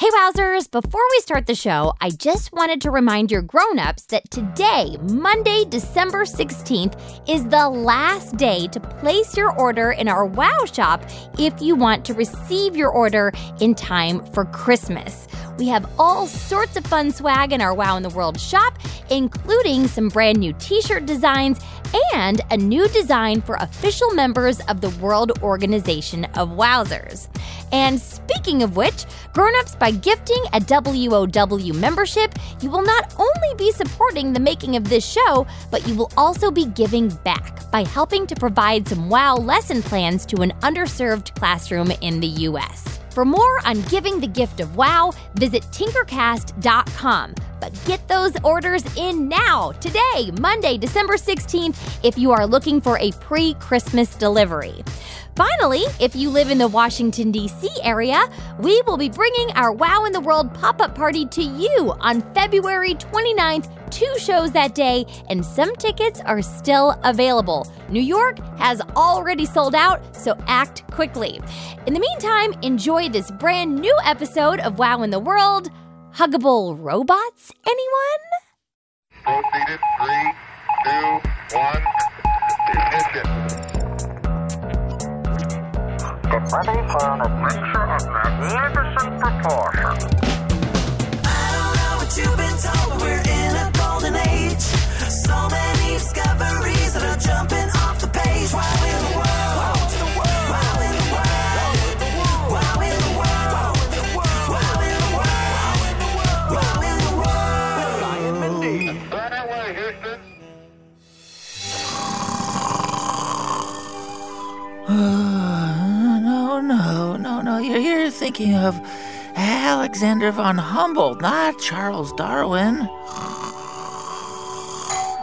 Hey, Wowzers, before we start the show, I just wanted to remind your grown-ups that today, Monday, December 16th, is the last day to place your order in our Wow shop if you want to receive your order in time for Christmas. We have all sorts of fun swag in our Wow in the World shop, including some brand new t shirt designs and a new design for official members of the World Organization of Wowzers. And speaking of which, grown-ups, by gifting a WOW membership, you will not only be supporting the making of this show, but you will also be giving back by helping to provide some WOW lesson plans to an underserved classroom in the U.S. For more on giving the gift of wow, visit tinkercast.com. But get those orders in now, today, Monday, December 16th, if you are looking for a pre Christmas delivery. Finally, if you live in the Washington, D.C. area, we will be bringing our Wow in the World pop up party to you on February 29th. Two shows that day, and some tickets are still available. New York has already sold out, so act quickly. In the meantime, enjoy this brand new episode of Wow in the World. Huggable robots, anyone? Proceeded. Three, two, one. Ignition. Get ready for an adventure of magnificent proportions. I don't know what you've been told, but we're in thinking of Alexander von Humboldt, not Charles Darwin.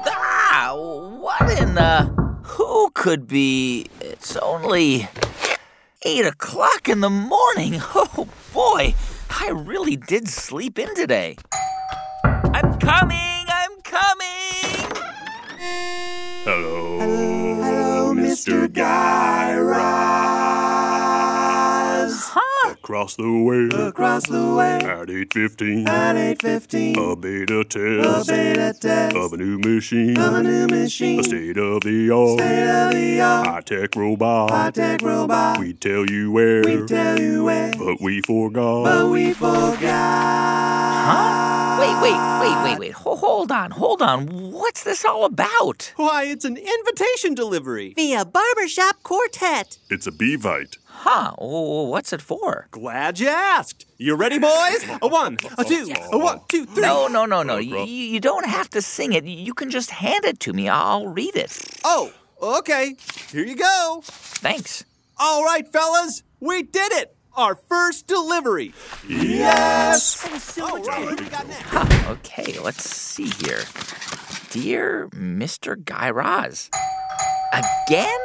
Ah, what in the. Who could be. It's only. Eight o'clock in the morning. Oh, boy. I really did sleep in today. I'm coming! I'm coming! Hello, Hello Mr. Guy Raz. Huh? Across the way, Across the way at 8.15, at 8.15, a beta test. a beta test of a new machine, of a new machine, a state-of-the-art, state-of-the-art, high-tech robot. high-tech robot. We tell you where, We tell you where, but we forgot. but we forgot. Huh? Wait, wait, wait, wait, wait. Hold on, hold on. What's this all about? Why, it's an invitation delivery. Via Barbershop Quartet. It's a Beevite. Huh? Oh, what's it for? Glad you asked. You ready, boys? A one, a oh, two, a one, two, three. No, no, no, no. You, you don't have to sing it. You can just hand it to me. I'll read it. Oh, okay. Here you go. Thanks. All right, fellas, we did it. Our first delivery. Yes. All oh, right, what do we? Huh, okay, let's see here. Dear Mr. Guy Raz. Again?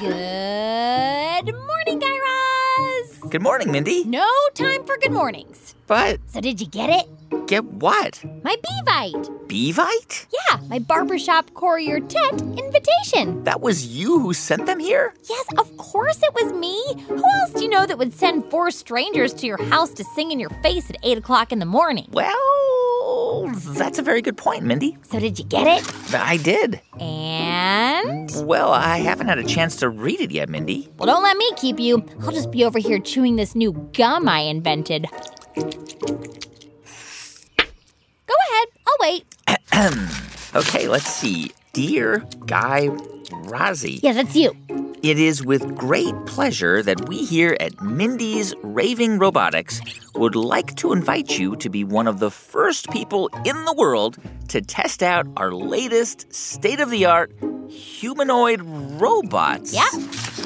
Good morning, Guy Raz. Good morning, Mindy. No time for good mornings. But So, did you get it? get what? My Beevite. Beevite? Yeah, my barbershop courier tent invitation. That was you who sent them here? Yes, of course it was me. Who else do you know that would send four strangers to your house to sing in your face at 8 o'clock in the morning? Well, that's a very good point, Mindy. So, did you get it? I did. And? Well, I haven't had a chance to read it yet, Mindy. Well, don't let me keep you. I'll just be over here chewing this new gum I invented. Go ahead, I'll wait. Okay, let's see. Dear Guy Razzie. Yeah, that's you. It is with great pleasure that we here at Mindy's Raving Robotics would like to invite you to be one of the first people in the world to test out our latest state of the art humanoid robots. Yeah.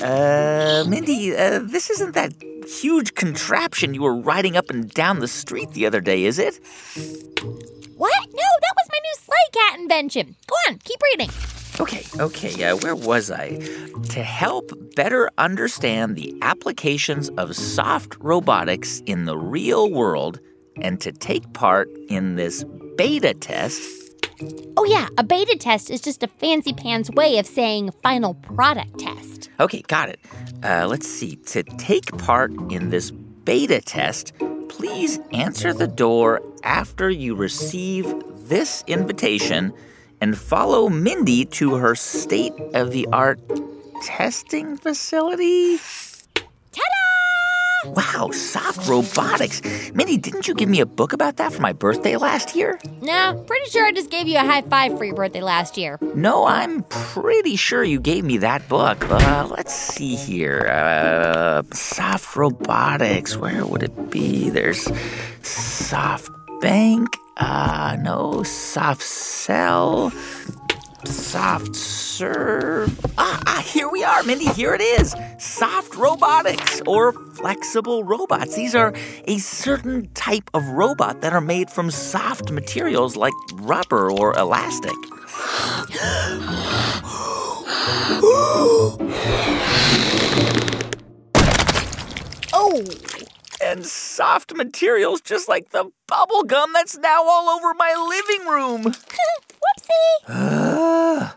Uh, Mindy, uh, this isn't that huge contraption you were riding up and down the street the other day, is it? What? No, that was my new sleigh cat invention. Go on, keep reading. Okay, okay, uh, where was I? To help better understand the applications of soft robotics in the real world and to take part in this beta test, Oh, yeah, a beta test is just a fancy pants way of saying final product test. Okay, got it. Uh, let's see. To take part in this beta test, please answer the door after you receive this invitation and follow Mindy to her state of the art testing facility? Ta-da! Wow, soft robotics. Mindy, didn't you give me a book about that for my birthday last year? Nah, pretty sure I just gave you a high five for your birthday last year. No, I'm pretty sure you gave me that book. Uh, let's see here. Uh, soft robotics. Where would it be? There's soft bank. Uh, no, soft cell. Soft serve. Ah, ah, here we are, Mindy. Here it is. Soft robotics or flexible robots. These are a certain type of robot that are made from soft materials like rubber or elastic. Oh, and soft materials just like the bubble gum that's now all over my living room. whoopsie.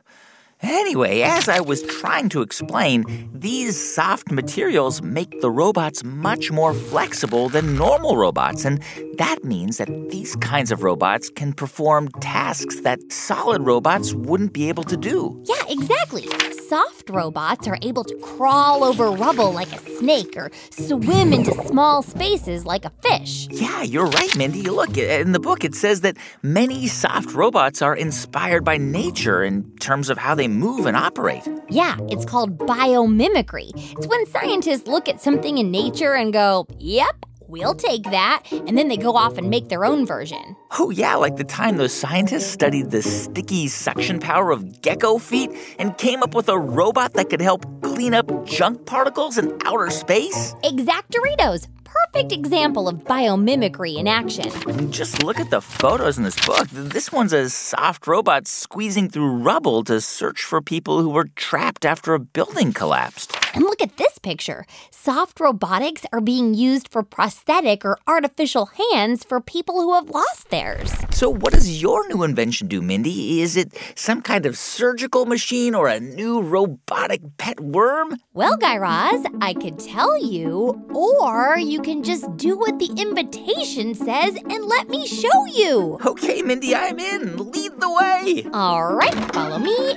Anyway, as I was trying to explain, these soft materials make the robots much more flexible than normal robots. And that means that these kinds of robots can perform tasks that solid robots wouldn't be able to do. Yeah, exactly. Soft robots are able to crawl over rubble like a snake or swim into small spaces like a fish. Yeah, you're right, Mindy. Look, in the book it says that many soft robots are inspired by nature in terms of how they move and operate. Yeah, it's called biomimicry. It's when scientists look at something in nature and go, yep, we'll take that. And then they go off and make their own version. Oh, yeah, like the time those scientists studied the sticky suction power of gecko feet and came up with a robot that could help clean up junk particles in outer space. Exactoritos. Perfect example of biomimicry in action. Just look at the photos in this book. This one's a soft robot squeezing through rubble to search for people who were trapped after a building collapsed. And look at this picture. Soft robotics are being used for prosthetic or artificial hands for people who have lost theirs. So, what does your new invention do, Mindy? Is it some kind of surgical machine or a new robotic pet worm? Well, Guy Raz, I could tell you, or you can just do what the invitation says and let me show you. Okay, Mindy, I'm in. Lead the way. All right, follow me.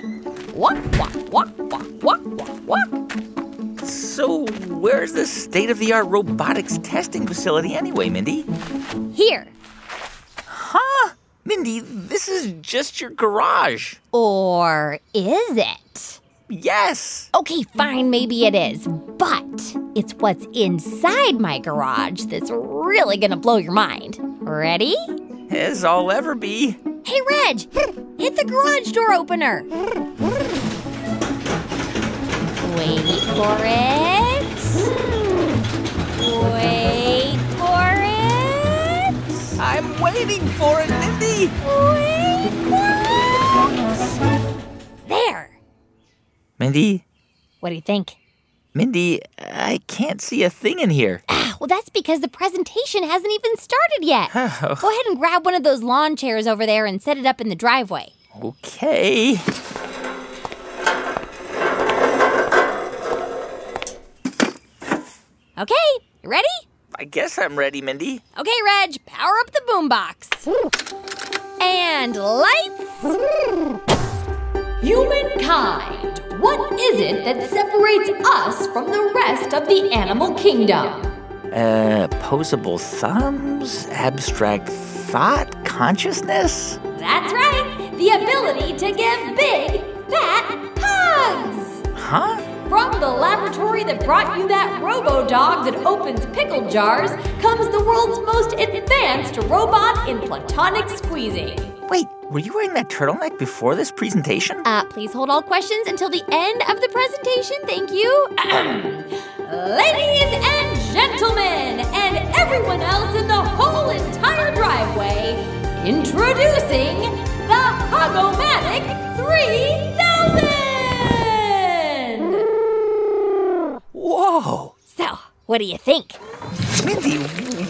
Walk, walk, walk, walk, walk, walk, walk. So, where's the state of the art robotics testing facility anyway, Mindy? Here. Huh? Mindy, this is just your garage. Or is it? Yes. Okay, fine, maybe it is. But it's what's inside my garage that's really gonna blow your mind. Ready? As I'll ever be. Hey, Reg, hit the garage door opener. Wait for it. Wait for it. I'm waiting for it, Mindy. Wait for it. Mindy, What do you think? Mindy, I can't see a thing in here. Ah, well, that's because the presentation hasn't even started yet. Go ahead and grab one of those lawn chairs over there and set it up in the driveway. Okay. Okay, you ready? I guess I'm ready, Mindy. Okay, Reg, power up the boombox. And lights. Humankind, what is it that separates us from the rest of the animal kingdom? Uh, posable thumbs, abstract thought, consciousness? That's right, the ability to give big, fat hugs. Huh? From the laboratory that brought you that robo dog that opens pickle jars comes the world's most advanced robot in platonic squeezing. Were you wearing that turtleneck before this presentation? Uh, please hold all questions until the end of the presentation. Thank you. Ladies and gentlemen, and everyone else in the whole entire driveway, introducing the Hugomatic 3000! Whoa! So, what do you think? Mindy,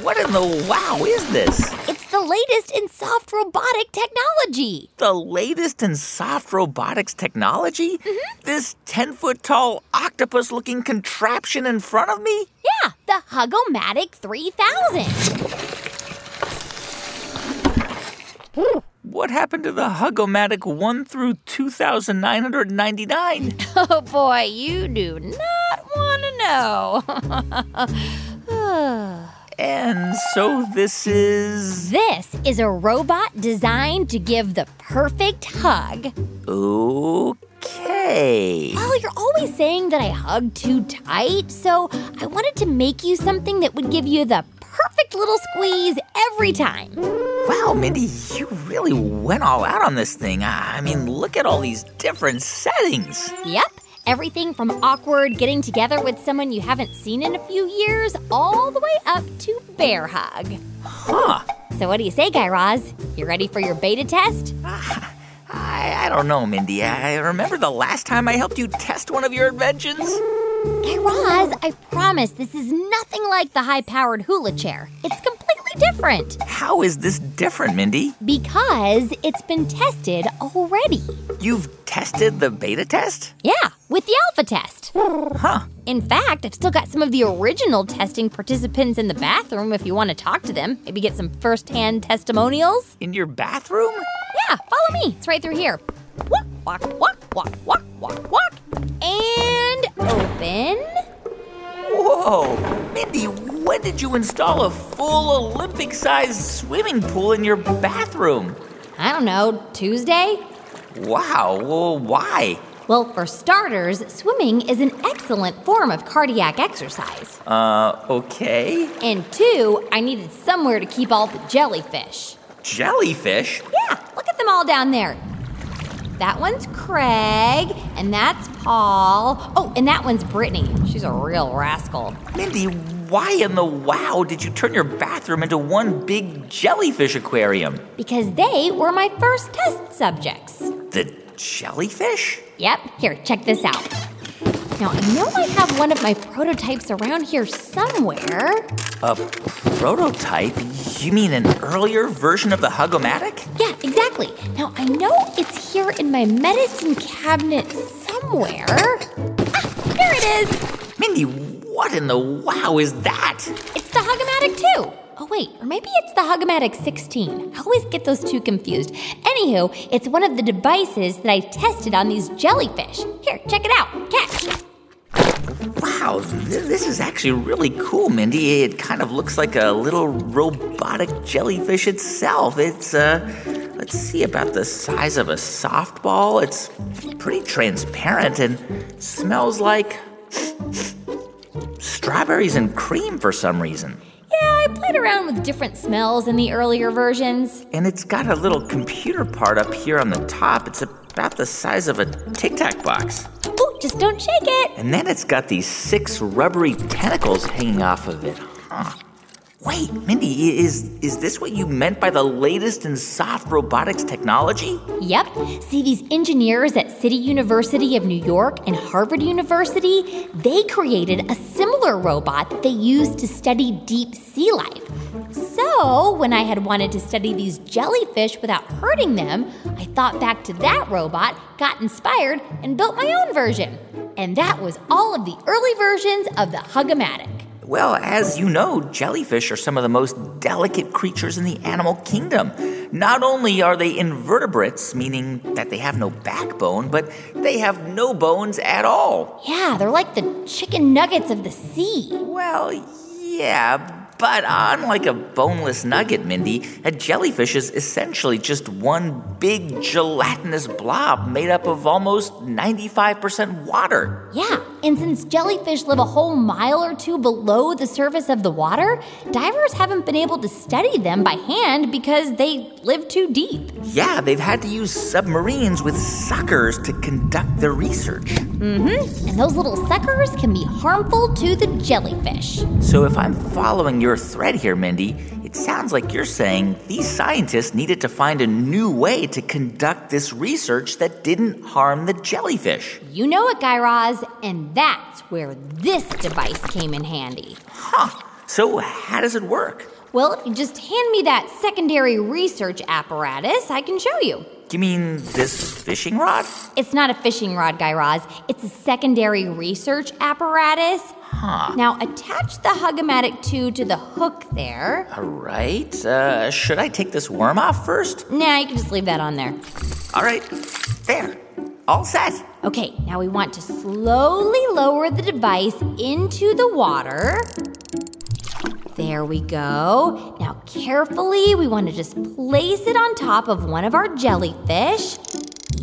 what in the wow is this? It's the latest in soft robotic technology. The latest in soft robotics technology? This 10 foot tall octopus looking contraption in front of me? Yeah, the Hugomatic 3000. What happened to the Hugomatic 1 through 2,999? Oh boy, you do not want to know. And so this is. this is a robot designed to give the perfect hug. Okay. Well, you're always saying that I hug too tight, so I wanted to make you something that would give you the perfect little squeeze every time. Wow, Mindy, you really went all out on this thing. I mean, look at all these different settings. Yep. Everything from awkward getting together with someone you haven't seen in a few years, all the way up to bear hug. Huh. So, what do you say, Guy Raz? You ready for your beta test? Ah, I, I don't know, Mindy. I remember the last time I helped you test one of your inventions? Guy Raz, I promise this is nothing like the high powered hula chair. It's completely different How is this different, Mindy? because it's been tested already. You've tested the beta test? Yeah, with the alpha test. Huh. In fact, I've still got some of the original testing participants in the bathroom if you want to talk to them. Maybe get some firsthand testimonials. In your bathroom? Yeah, follow me. It's right through here. Walk, walk, walk, walk, walk, walk, walk. And open. Whoa. Mindy, when did you install a full Olympic sized swimming pool in your bathroom? I don't know, Tuesday? Wow. Well, why? Well, for starters, swimming is an excellent form of cardiac exercise. Uh, okay. And two, I needed somewhere to keep all the jellyfish. Jellyfish? Yeah, look at them all down there. That one's Craig, and that's Paul. Oh, and that one's Brittany. She's a real rascal. Mindy, why in the wow did you turn your bathroom into one big jellyfish aquarium? Because they were my first test subjects. The jellyfish? Yep, here, check this out. Now, I know I have one of my prototypes around here somewhere. A prototype? You mean an earlier version of the Hugomatic? Yeah, exactly. Now, I know it's here in my medicine cabinet somewhere. Ah, there it is. Mindy, what in the wow is that? It's the Hugomatic 2. Oh, wait, or maybe it's the Hugomatic 16. I always get those two confused. Anywho, it's one of the devices that I tested on these jellyfish. Here, check it out. Catch. Wow, this is actually really cool, Mindy. It kind of looks like a little robotic jellyfish itself. It's, uh, let's see, about the size of a softball. It's pretty transparent and smells like strawberries and cream for some reason. Yeah, I played around with different smells in the earlier versions. And it's got a little computer part up here on the top. It's about the size of a Tic Tac box. Ooh, just don't shake it. And then it's got these six rubbery tentacles hanging off of it. Huh. Wait, Mindy, is is this what you meant by the latest in soft robotics technology? Yep. See, these engineers at City University of New York and Harvard University, they created a similar robot that they used to study deep sea life. So, when I had wanted to study these jellyfish without hurting them, I thought back to that robot, got inspired, and built my own version. And that was all of the early versions of the Hugomatic. Well, as you know, jellyfish are some of the most delicate creatures in the animal kingdom. Not only are they invertebrates, meaning that they have no backbone, but they have no bones at all. Yeah, they're like the chicken nuggets of the sea. Well, yeah, but unlike a boneless nugget, Mindy, a jellyfish is essentially just one big gelatinous blob made up of almost 95% water. Yeah, and since jellyfish live a whole mile or two below the surface of the water, divers haven't been able to study them by hand because they live too deep. Yeah, they've had to use submarines with suckers to conduct their research. Mm hmm, and those little suckers can be harmful to the jellyfish. So, if I'm following your thread here, Mindy, it sounds like you're saying these scientists needed to find a new way to conduct this research that didn't harm the jellyfish. You know it, Guy Raz, and that's where this device came in handy. Huh. So, how does it work? Well, if you just hand me that secondary research apparatus, I can show you. You mean this fishing rod? It's not a fishing rod, Guy Raz. It's a secondary research apparatus. Huh. Now, attach the Hug-O-Matic 2 to the hook there. All right. Uh, should I take this worm off first? Nah, you can just leave that on there. All right. There. All set. Okay, now we want to slowly lower the device into the water. There we go. Now, carefully, we want to just place it on top of one of our jellyfish.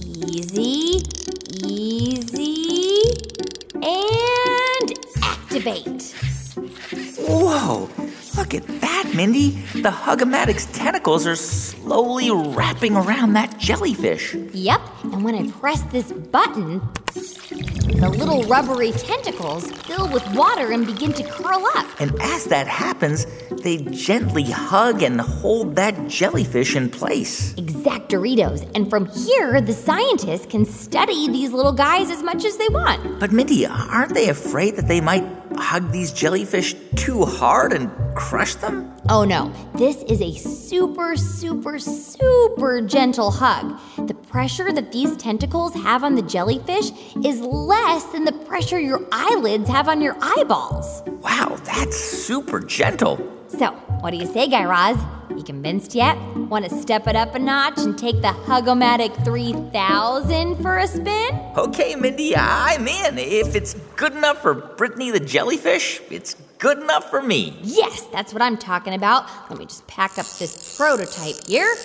Easy, easy, and activate. Whoa. Look at that, Mindy. The Hug-O-Matic's tentacles are slowly wrapping around that jellyfish. Yep, and when I press this button, the little rubbery tentacles fill with water and begin to curl up. And as that happens, they gently hug and hold that jellyfish in place. Exact Doritos. And from here, the scientists can study these little guys as much as they want. But, Mindy, aren't they afraid that they might hug these jellyfish too hard and crush them? Oh no, this is a super, super, super gentle hug. The pressure that these tentacles have on the jellyfish is less than the pressure your eyelids have on your eyeballs. Wow, that's super gentle. So, what do you say, Guy Raz? You convinced yet? Want to step it up a notch and take the Hug-O-Matic 3000 for a spin? Okay, Mindy, I'm in. If it's good enough for Brittany the jellyfish, it's good enough for me. Yes, that's what I'm talking about. Let me just pack up this prototype here.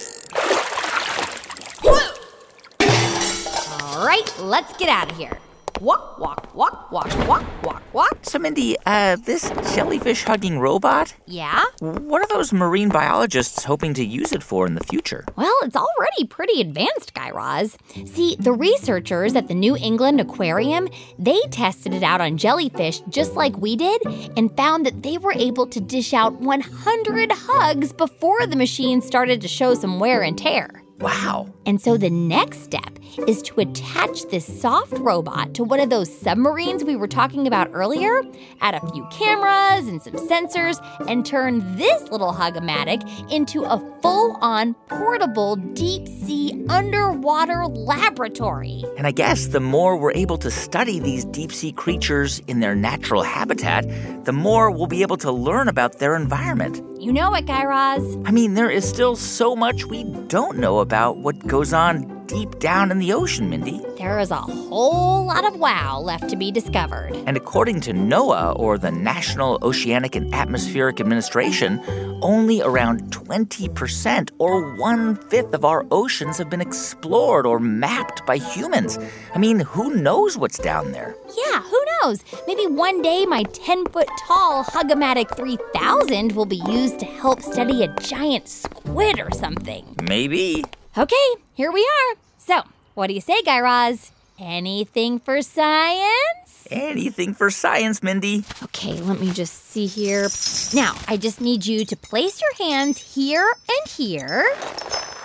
All right, let's get out of here. Walk, walk, walk, walk, walk, walk, walk. So, Mindy, uh, this jellyfish hugging robot, Yeah? what are those marine biologists hoping to use it for in the future? Well, it's already pretty advanced, Guy Raz. See, the researchers at the New England Aquarium, they tested it out on jellyfish just like we did and found that they were able to dish out 100 hugs before the machine started to show some wear and tear. Wow. And so the next step is to attach this soft robot to one of those submarines we were talking about earlier, add a few cameras and some sensors, and turn this little Hug-O-Matic into a full-on portable deep sea underwater laboratory. And I guess the more we're able to study these deep sea creatures in their natural habitat, the more we'll be able to learn about their environment. You know it, Guy Raz. I mean, there is still so much we don't know about what goes on deep down in the ocean, Mindy. There is a whole lot of wow left to be discovered. And according to NOAA, or the National Oceanic and Atmospheric Administration, only around 20% or one fifth of our oceans have been explored or mapped by humans. I mean, who knows what's down there? Yeah, who knows? Maybe one day my 10 foot tall Hug-O-Matic 3000 will be used to help study a giant squid or something. Maybe. Okay, here we are. So, what do you say, Guy Raz? Anything for science? Anything for science, Mindy. Okay, let me just see here. Now, I just need you to place your hands here and here,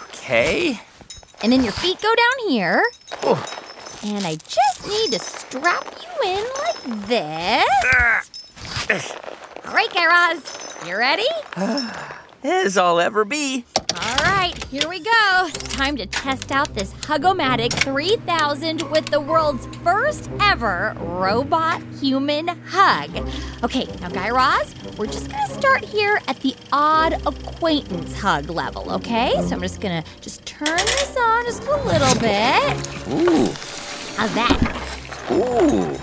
Okay. and then your feet go down here. Oh, And I just need to strap you in like this. Ah. All right, Guy Raz, you ready? as I'll ever be. All right, here we go. Time to test out this Hug-O-Matic 3000 with the world's first ever robot human hug. Okay, now Guy Raz, we're just gonna start here at the odd acquaintance hug level, okay? So I'm just gonna just turn this on just a little bit. Ooh, How's that? Ooh.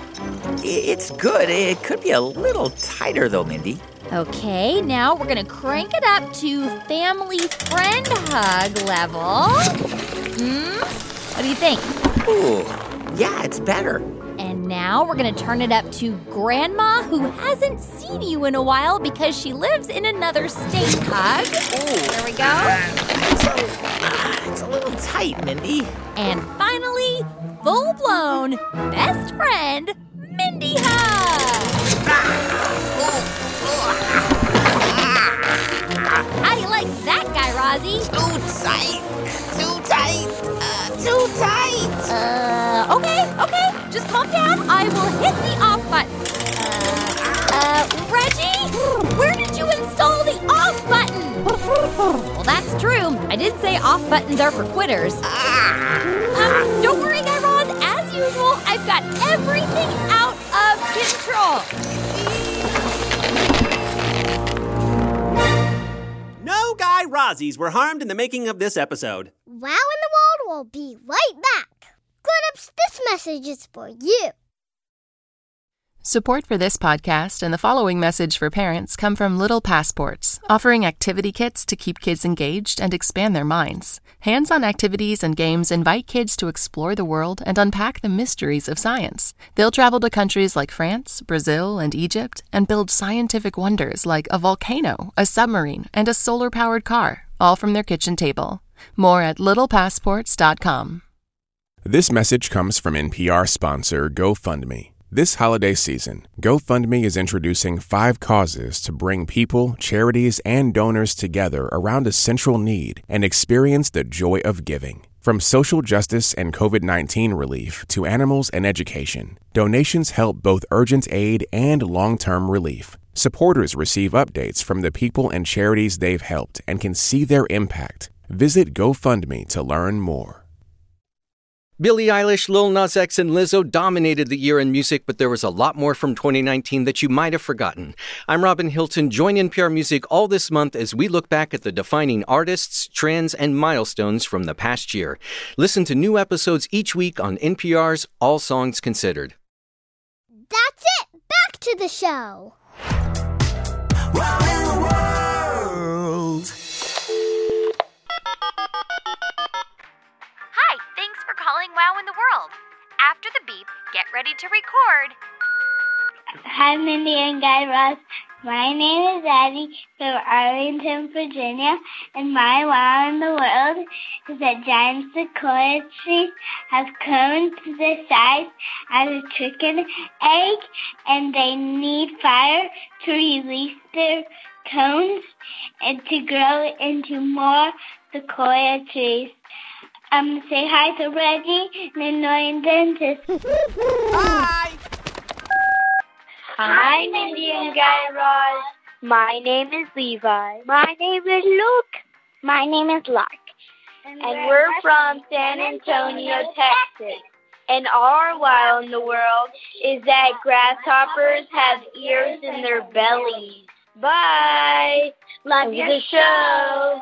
It's good. It could be a little tighter, though, Mindy. Okay, now we're gonna crank it up to family friend hug level. Hmm? What do you think? Ooh, yeah, it's better. And now we're gonna turn it up to grandma who hasn't seen you in a while because she lives in another state hug. Ooh. There we go. It's a, ah, it's a little tight, Mindy. And finally, full blown best friend, Mindy. How do you like that, Guy Razzie? Too tight. Too tight. Uh, too tight. Uh, okay, okay. Just calm down. I will hit the off button. Uh, uh, Reggie, where Well, that's true. I did say off buttons are for quitters. Um, don't worry, Guy Raz. As usual, I've got everything out of control. No Guy Razzies were harmed in the making of this episode. Wow in the World will be right back. Grown-ups, this message is for you. Support for this podcast and the following message for parents come from Little Passports, offering activity kits to keep kids engaged and expand their minds. Hands on activities and games invite kids to explore the world and unpack the mysteries of science. They'll travel to countries like France, Brazil, and Egypt and build scientific wonders like a volcano, a submarine, and a solar powered car, all from their kitchen table. More at littlepassports.com. This message comes from NPR sponsor GoFundMe. This holiday season, GoFundMe is introducing five causes to bring people, charities, and donors together around a central need and experience the joy of giving. From social justice and COVID 19 relief to animals and education, donations help both urgent aid and long term relief. Supporters receive updates from the people and charities they've helped and can see their impact. Visit GoFundMe to learn more. Billie Eilish, Lil Nas X, and Lizzo dominated the year in music, but there was a lot more from 2019 that you might have forgotten. I'm Robin Hilton. Join NPR Music all this month as we look back at the defining artists, trends, and milestones from the past year. Listen to new episodes each week on NPR's All Songs Considered. That's it. Back to the show. Wow in get ready to record. Hi, Mindy and Guy Raz. My name is Addie from Arlington, Virginia, and my wow in the world is that giant sequoia trees have cones to the size as a chicken egg, and they need fire to release their cones and to grow into more sequoia trees. Um, say hi to Reggie, the annoying Dennis. Hi! Hi, Mindy and Guy Raz. My name is Levi. My name is Luke. My name is Lark. And, we're from San Antonio, Texas. And our wow in the world is that grasshoppers have ears in their bellies. Bye. Love the show.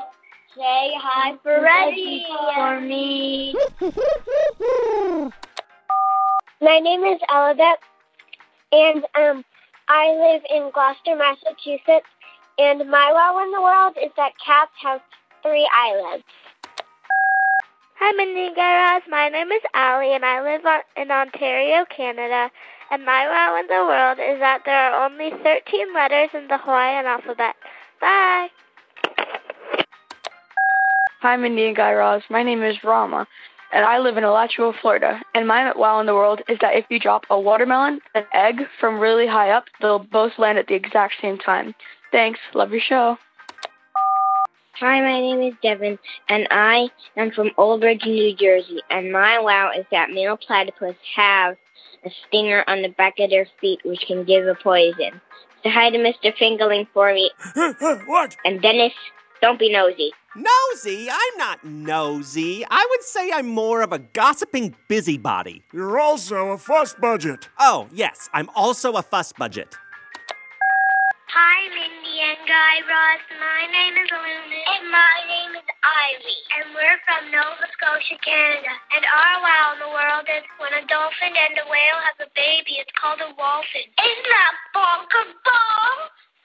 Say hi for Reggie for me. My name is Elabeth, and um, I live in Gloucester, Massachusetts. And my wow in the world is that cats have three eyelids. Hi, Mindy Garage. My name is Allie, and I live on, in Ontario, Canada. And my wow in the world is that there are only 13 letters in the Hawaiian alphabet. Bye. Hi, Mindy and Guy Raz. My name is Rama, and I live in Alachua, Florida. And my wow in the world is that if you drop a watermelon and an egg from really high up, they'll both land at the exact same time. Thanks. Love your show. Hi, my name is Devin, and I am from Old Bridge, New Jersey. And my wow is that male platypus have a stinger on the back of their feet, which can give a poison. Say hi to Mr. Fingerling for me. what? And Dennis, don't be nosy. Nosy? I'm not nosy. I would say I'm more of a gossiping busybody. You're also a fuss budget. Oh, yes, I'm also a fuss budget. Hi, Mindy and Guy Raz. My name is Luna. And my name is Ivy. And we're from Nova Scotia, Canada. And our wow in the world is when a dolphin and a whale have a baby, it's called a wolphin. Isn't that bonkabong?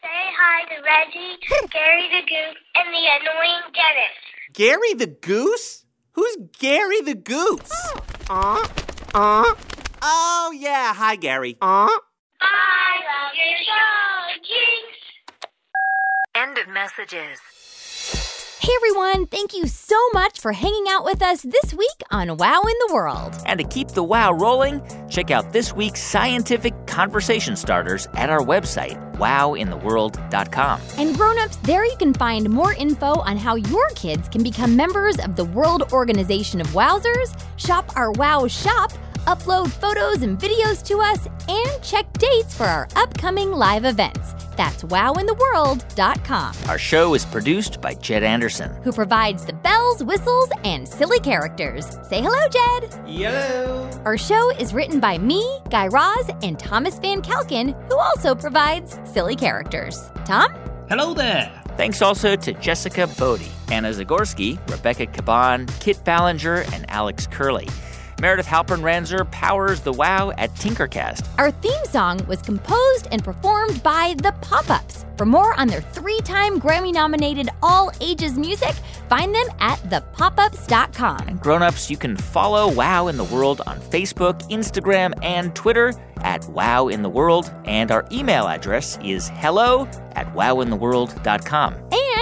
Say hi to Reggie, Gary the Goose, and the annoying Dennis. Gary the Goose? Who's Gary the Goose? Uh? Uh? Oh, yeah. Hi, Gary. Uh? I love your show, Jinx. End of messages. Hey everyone, thank you so much for hanging out with us this week on Wow in the World. And to keep the wow rolling, check out this week's scientific conversation starters at our website, wowintheworld.com. And grown-ups, there you can find more info on how your kids can become members of the World Organization of Wowzers, shop our Wow shop, upload photos and videos to us, and check dates for our upcoming live events. That's wowintheworld.com. Our show is produced by Jed Anderson. Who provides the bells, whistles, and silly characters. Say hello, Jed. Hello. Our show is written by me, Guy Raz, and Thomas Van Kalken, who also provides silly characters. Tom? Hello there. Thanks also to Jessica Bodie, Anna Zagorski, Rebecca Caban, Kit Ballinger, and Alex Curley. Meredith Halpern Ranzer powers the WOW at Tinkercast. Our theme song was composed and performed by The Pop Ups. For more on their three time Grammy nominated all ages music, find them at thepopups.com. Grown-ups, you can follow WOW in the World on Facebook, Instagram, and Twitter at WOW in the World, and our email address is hello at wowintheworld.com. And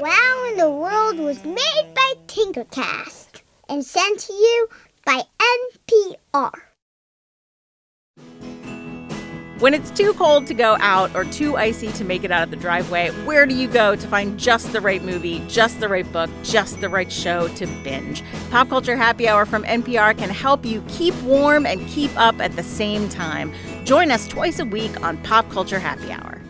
Wow in the World was made by Tinkercast and sent to you by NPR. When it's too cold to go out or too icy to make it out of the driveway, where do you go to find just the right movie, just the right book, just the right show to binge? Pop Culture Happy Hour from NPR can help you keep warm and keep up at the same time. Join us twice a week on Pop Culture Happy Hour.